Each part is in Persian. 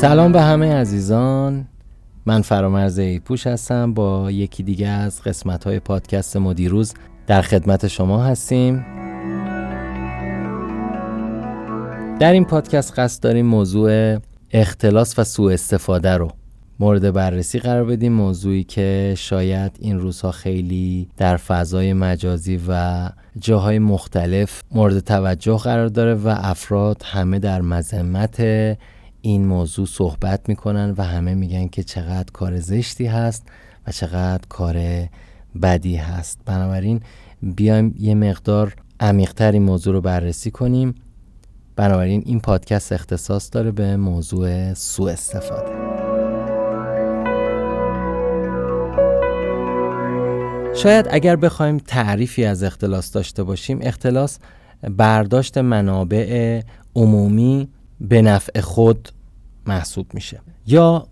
سلام به همه عزیزان. من فرامرز ایپوش هستم. با یکی دیگه از قسمت های پادکست مدیروز در خدمت شما هستیم. در این پادکست قصد داریم موضوع اختلاس و سوء استفاده رو مورد بررسی قرار بدیم. موضوعی که شاید این روزها خیلی در فضای مجازی و جاهای مختلف مورد توجه قرار داره و افراد همه در مذمت این موضوع صحبت می‌کنن و همه میگن که چقدر کار زشتی هست و چقدر کار بدی هست. بنابراین بیایم یه مقدار عمیقتر این موضوع رو بررسی کنیم. بنابراین این پادکست اختصاص داره به موضوع سوء استفاده. شاید اگر بخوایم تعریفی از اختلاس داشته باشیم اختلاس برداشت منابع عمومی به نفع خود محسوب میشه. یا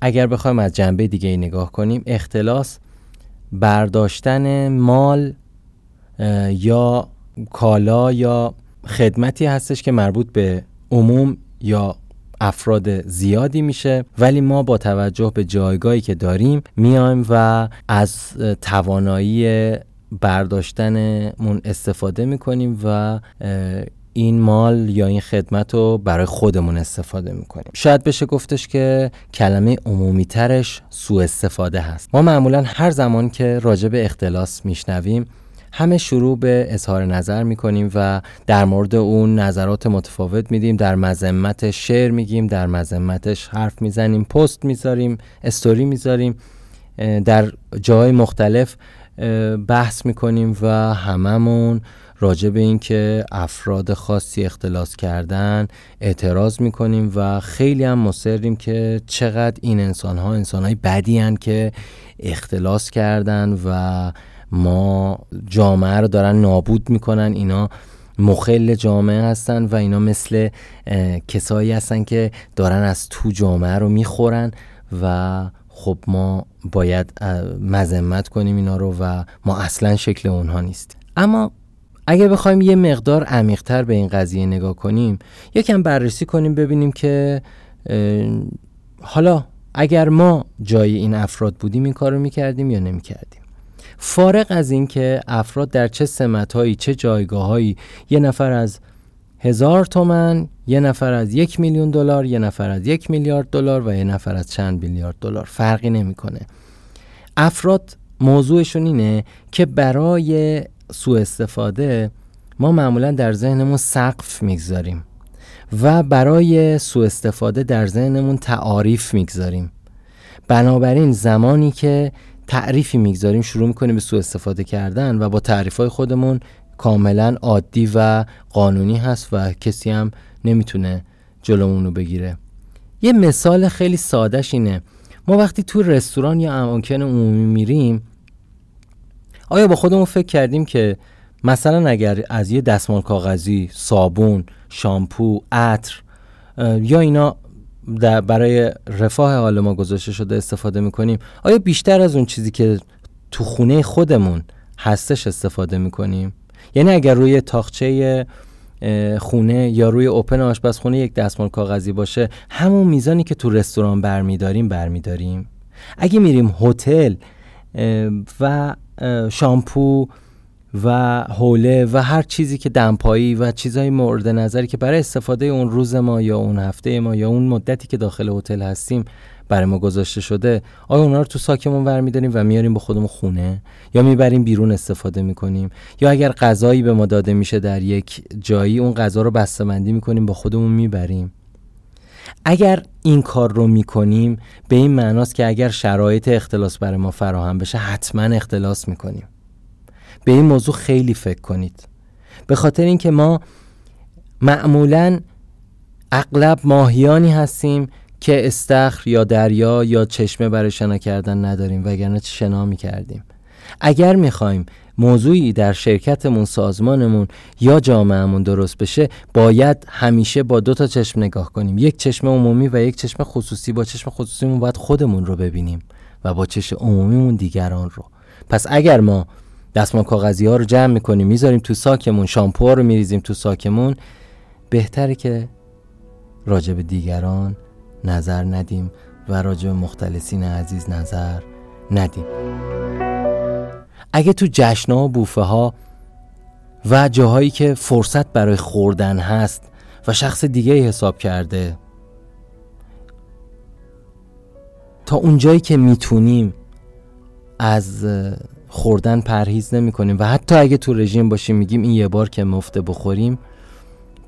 اگر بخوایم از جنبه دیگه ای نگاه کنیم اختلاس برداشتن مال یا کالا یا خدمتی هستش که مربوط به عموم یا افراد زیادی میشه. ولی ما با توجه به جایگاهی که داریم میایم و از توانایی برداشتنمون استفاده می‌کنیم و این مال یا این خدمت رو برای خودمون استفاده می‌کنیم. شاید بشه گفتش که کلمه عمومی ترش سوء استفاده هست. ما معمولا هر زمان که راجع به اختلاس میشنویم همه شروع به اظهار نظر می‌کنیم و در مورد اون نظرات متفاوت میدیم در مذمت شعر میگیم در مذمتش حرف می‌زنیم پست می‌ذاریم استوری می‌ذاریم. در جای مختلف بحث می‌کنیم و هممون راجع به اینکه افراد خاصی اختلاس کردن اعتراض می‌کنیم و خیلی هم مصریم که چقدر این انسان ها انسان های بدی هن که اختلاس کردن و ما جامعه رو دارن نابود می‌کنن. اینا مخل جامعه هستن و اینا مثل کسایی هستن که دارن از تو جامعه رو می‌خورن و خب ما باید مذمت کنیم اینا رو و ما اصلا شکل اونها نیست. اما اگه بخوایم یه مقدار عمیقتر به این قضیه نگاه کنیم یکم بررسی کنیم ببینیم که حالا اگر ما جای این افراد بودیم این کار رو می‌کردیم یا نمی‌کردیم؟ فارغ از اینکه افراد در چه سمتهایی چه جایگاههایی یه نفر از هزار تومن یه نفر از یک میلیون دلار یه نفر از یک میلیارد دلار و یه نفر از چند میلیارد دلار. فرقی نمی‌کنه. افراد موضوعشون اینه که برای سوء استفاده ما معمولا در ذهنمون سقف می‌گذاریم و برای سوء استفاده در ذهنمون تعاریف می‌گذاریم. بنابراین زمانی که تعریفی می‌گذاریم شروع می‌کنیم به سوء استفاده کردن و با تعریف های خودمون کاملا عادی و قانونی هست و کسی هم نمی‌تونه جلومون رو بگیره. یه مثال خیلی سادهش اینه. ما وقتی تو رستوران یا اماکن عمومی میریم آیا با خودمون فکر کردیم که مثلا اگر از یه دستمال کاغذی صابون شامپو عطر یا اینا در برای رفاه حال ما گذاشته شده استفاده می‌کنیم آیا بیشتر از اون چیزی که تو خونه خودمون هستش استفاده می‌کنیم؟ یعنی اگر روی تاخچه خونه یا روی اوپن آشپزخونه یک دستمال کاغذی باشه همون میزانی که تو رستوران برمیداریم برمیداریم. اگه میریم هتل و شامپو و حوله و هر چیزی که دمپایی و چیزهای مورد نظری که برای استفاده اون روز ما یا اون هفته ما یا اون مدتی که داخل هتل هستیم برای ما گذاشته شده آیا اونا رو تو ساکمون برمیداریم و میاریم با خودمون خونه؟ یا می‌بریم بیرون استفاده می‌کنیم؟ یا اگر غذایی به ما داده میشه در یک جایی اون غذا رو بسته‌بندی می‌کنیم با خودمون می‌بریم؟ اگر این کار رو می‌کنیم به این معناست که اگر شرایط اختلاس برای ما فراهم بشه حتما اختلاس می‌کنیم. به این موضوع خیلی فکر کنید. به خاطر اینکه ما معمولا اغلب ماهیانی هستیم که استخر یا دریا یا چشمه برای شنا کردن نداریم وگرنه چه شنا می‌کردیم. اگر می‌خوایم موضوعی در شرکتمون سازمانمون یا جامعهمون درست بشه باید همیشه با دو تا چشم نگاه کنیم. یک چشم عمومی و یک چشم خصوصی. با چشم خصوصیمون باید خودمون رو ببینیم و با چشم عمومیمون دیگران رو. پس اگر ما دستمال کاغذی ها رو جمع می‌کنیم می‌ذاریم تو ساکمون شامپو رو میریزیم تو ساکمون بهتره که راجع به دیگران نظر ندیم و راجع به مختلسین عزیز نظر ندیم. اگه تو جشنها و بوفه ها و جاهایی که فرصت برای خوردن هست و شخص دیگه حساب کرده تا اونجایی که می‌تونیم از خوردن پرهیز نمی کنیم و حتی اگه تو رژیم باشیم میگیم این یه بار که مفته بخوریم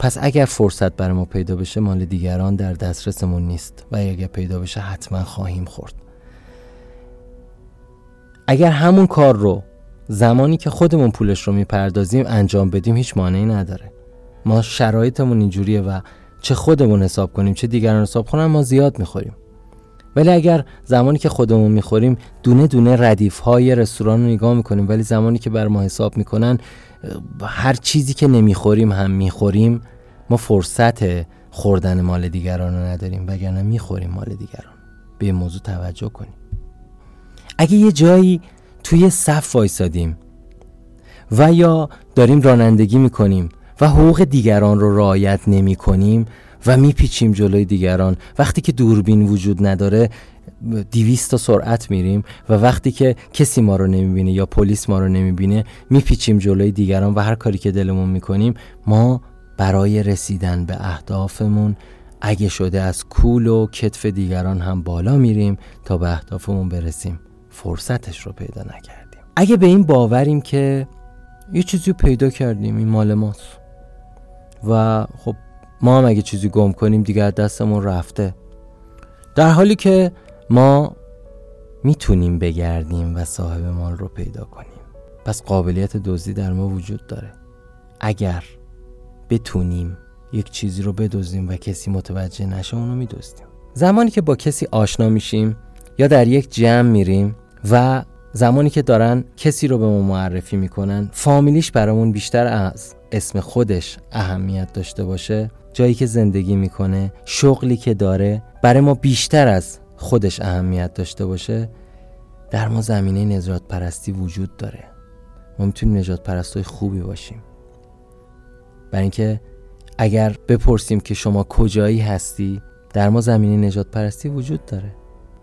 پس اگر فرصت برای ما پیدا بشه مال دیگران در دسترسمون نیست و اگر پیدا بشه حتما خواهیم خورد. اگر همون کار رو زمانی که خودمون پولش رو می‌پردازیم انجام بدیم هیچ مانعی نداره. ما شرایطمون اینجوریه و چه خودمون حساب کنیم چه دیگران حساب کنن ما زیاد می‌خوریم. ولی اگر زمانی که خودمون می‌خوریم دونه دونه ردیف های رستوران رو نگاه می‌کنیم ولی زمانی که بر ما حساب می‌کنن هر چیزی که نمی‌خوریم هم می‌خوریم ما فرصت خوردن مال دیگران رو نداریم وگرنه می‌خوریم مال دیگران. به این موضوع توجه کنیم. اگه یه جایی توی صف وایسادیم و یا داریم رانندگی می‌کنیم و حقوق دیگران رو رعایت نمی کنیم و میپیچیم جلوی دیگران. وقتی که دوربین وجود نداره دیویست تا سرعت میریم و وقتی که کسی ما رو نمی‌بینه یا پلیس ما رو نمی‌بینه میپیچیم جلوی دیگران و هر کاری که دلمون می‌کنیم ما برای رسیدن به اهدافمون اگه شده از کول و کتف دیگران هم بالا میریم تا به اهدافمون برسیم. فرصتش رو پیدا نکردیم. اگه به این باوریم که یه چیزی رو پیدا کردیم این مال ماست. و خب ما هم اگه چیزی گم کنیم دیگر دستمون رفته. در حالی که ما می‌تونیم بگردیم و صاحب مال رو پیدا کنیم. پس قابلیت دزدی در ما وجود داره. اگر بتونیم یک چیزی رو بدزدیم و کسی متوجه نشه اونو میدزدیم. زمانی که با کسی آشنا میشیم یا در یک جمع میریم و زمانی که دارن کسی رو به ما معرفی می‌کنن فامیلیش برامون بیشتر از اسم خودش اهمیت داشته باشه جایی که زندگی می‌کنه شغلی که داره برای ما بیشتر از خودش اهمیت داشته باشه در ما زمینه نجات پرستی وجود داره. ما می‌تونیم نجات پرستای خوبی باشیم. برای اینکه اگر بپرسیم که شما کجایی هستی در ما زمینه نجات پرستی وجود داره.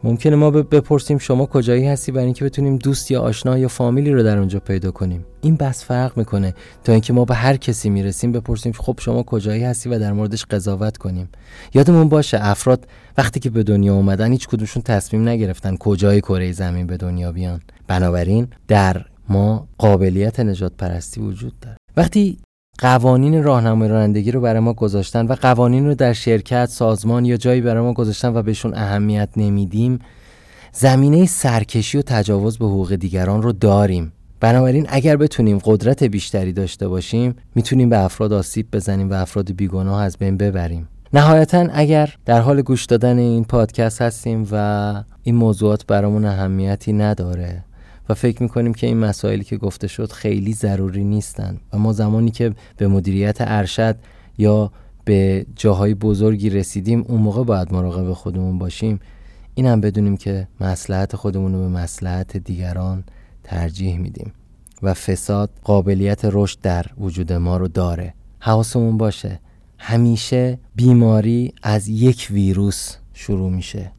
ممکنه ما بپرسیم شما کجایی هستی برای اینکه بتونیم دوست یا آشنا یا فامیلی رو در اونجا پیدا کنیم. این بس فرق می‌کنه. تا اینکه ما به هر کسی می‌رسیم بپرسیم خب شما کجایی هستی و در موردش قضاوت کنیم. یادمون باشه افراد وقتی که به دنیا اومدن هیچ کدومشون تصمیم نگرفتن کجای کره زمین به دنیا بیان. بنابراین در ما قابلیت نجات پرستی وجود داره. وقتی قوانین راهنمای رانندگی رو برای ما گذاشتن و قوانین رو در شرکت، سازمان یا جایی برای ما گذاشتن و بهشون اهمیت نمیدیم زمینه سرکشی و تجاوز به حقوق دیگران رو داریم. بنابراین اگر بتونیم قدرت بیشتری داشته باشیم می‌تونیم به افراد آسیب بزنیم و افراد بیگناه از بین ببریم. نهایتا اگر در حال گوش دادن این پادکست هستیم و این موضوعات برامون اهمیتی نداره و فکر می‌کنیم که این مسائلی که گفته شد خیلی ضروری نیستن. و ما زمانی که به مدیریت ارشد یا به جاهای بزرگی رسیدیم اون موقع باید مراقب خودمون باشیم. این هم بدونیم که مسلحت خودمون رو به مسلحت دیگران ترجیح میدیم. و فساد قابلیت رشد در وجود ما رو داره. حواسمون باشه. همیشه بیماری از یک ویروس شروع میشه.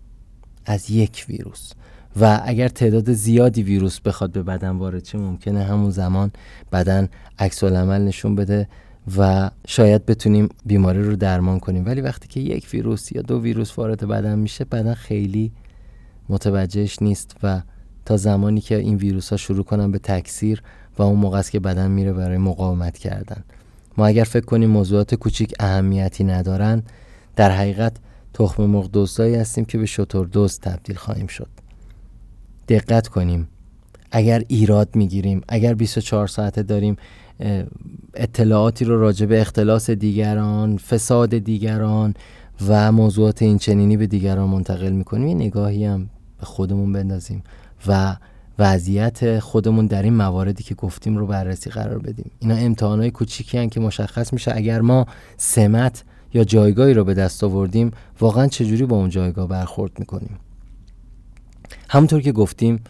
از یک ویروس. و اگر تعداد زیادی ویروس بخواد به بدن وارد شه ممکنه همون زمان بدن عکس عمل نشون بده و شاید بتونیم بیماری رو درمان کنیم. ولی وقتی که یک ویروس یا دو ویروس وارد بدن میشه بدن خیلی متوجهش نیست و تا زمانی که این ویروس ها شروع کنن به تکثیر و اون موقع است که بدن میره برای مقاومت کردن. ما اگر فکر کنیم موضوعات کوچیک اهمیتی ندارن در حقیقت تخم مرغ هستیم که به شتر دوست تبدیل خواهیم شد. دقت کنیم. اگر ایراد می‌گیریم اگر 24 ساعته داریم اطلاعاتی رو راجع به اختلاس دیگران فساد دیگران و موضوعات این چنینی به دیگران منتقل می‌کنیم یه نگاهی هم به خودمون بندازیم و وضعیت خودمون در این مواردی که گفتیم رو بررسی قرار بدیم. اینا امتحانای کوچیکی هن که مشخص میشه اگر ما سمت یا جایگاهی رو به دست آوردیم واقعا چجوری با اون جایگاه برخورد می‌کنیم؟ همونطور که گفتیم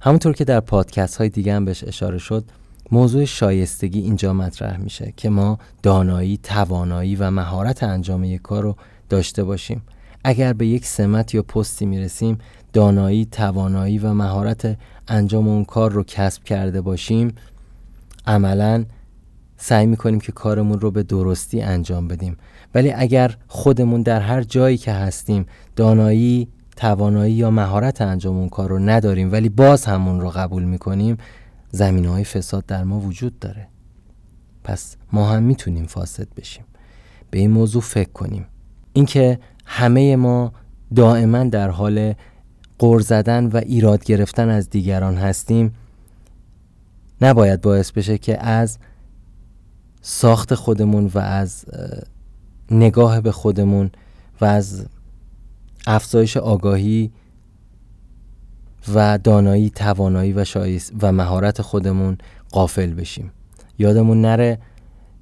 همونطور که در پادکست های دیگه هم بهش اشاره شد موضوع شایستگی اینجا مطرح میشه که ما دانایی، توانایی و مهارت انجام یک کار رو داشته باشیم. اگر به یک سمت یا پستی می‌رسیم دانایی، توانایی و مهارت انجام اون کار رو کسب کرده باشیم عملا سعی می‌کنیم که کارمون رو به درستی انجام بدیم. ولی اگر خودمون در هر جایی که هستیم دانایی توانایی یا مهارت انجام اون کار رو نداریم ولی باز همون رو قبول می‌کنیم زمین های فساد در ما وجود داره. پس ما هم می‌تونیم فاسد بشیم. به این موضوع فکر کنیم. اینکه همه ما دائما در حال قر زدن و ایراد گرفتن از دیگران هستیم نباید باعث بشه که از ساخت خودمون و از نگاه به خودمون و از افزایش آگاهی و دانایی توانایی و شایست و مهارت خودمون قافل بشیم. یادمون نره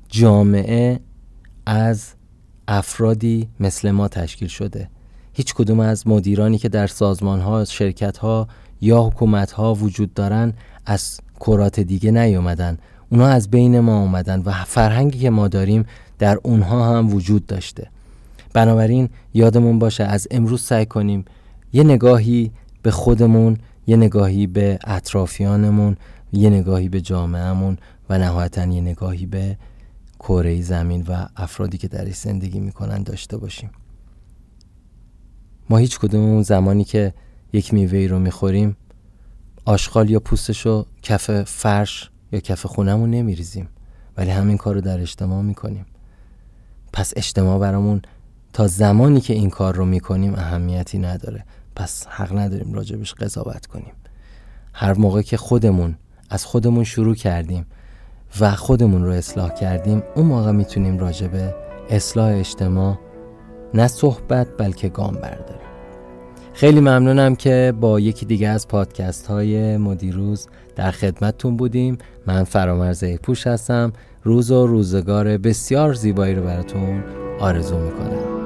جامعه از افرادی مثل ما تشکیل شده. هیچ کدوم از مدیرانی که در سازمان ها، شرکت ها یا حکومت ها وجود دارن از کرات دیگه نیومدن. اونا از بین ما اومدن و فرهنگی که ما داریم در اونها هم وجود داشته. بنابراین یادمون باشه از امروز سعی کنیم یه نگاهی به خودمون یه نگاهی به اطرافیانمون یه نگاهی به جامعهمون و نهایتا یه نگاهی به کره زمین و افرادی که درش زندگی می‌کنن داشته باشیم. ما هیچ کدوم زمانی که یک میوه رو می‌خوریم آشغال یا پوستش رو کف فرش یا کف خونمون نمیریزیم ولی همین کار رو در اجتماع می‌کنیم. پس اجتماع برامون تا زمانی که این کار رو می‌کنیم اهمیتی نداره. پس حق نداریم راجبش قضاوت کنیم. هر موقع که خودمون از خودمون شروع کردیم و خودمون رو اصلاح کردیم اون موقع می‌تونیم راجب اصلاح اجتماع نه صحبت بلکه گام برداریم. خیلی ممنونم که با یکی دیگه از پادکست های مدیروز در خدمتتون بودیم. من فرامرز پوش هستم. روز و روزگار بسیار زیبایی رو براتون آرزو می‌کنم.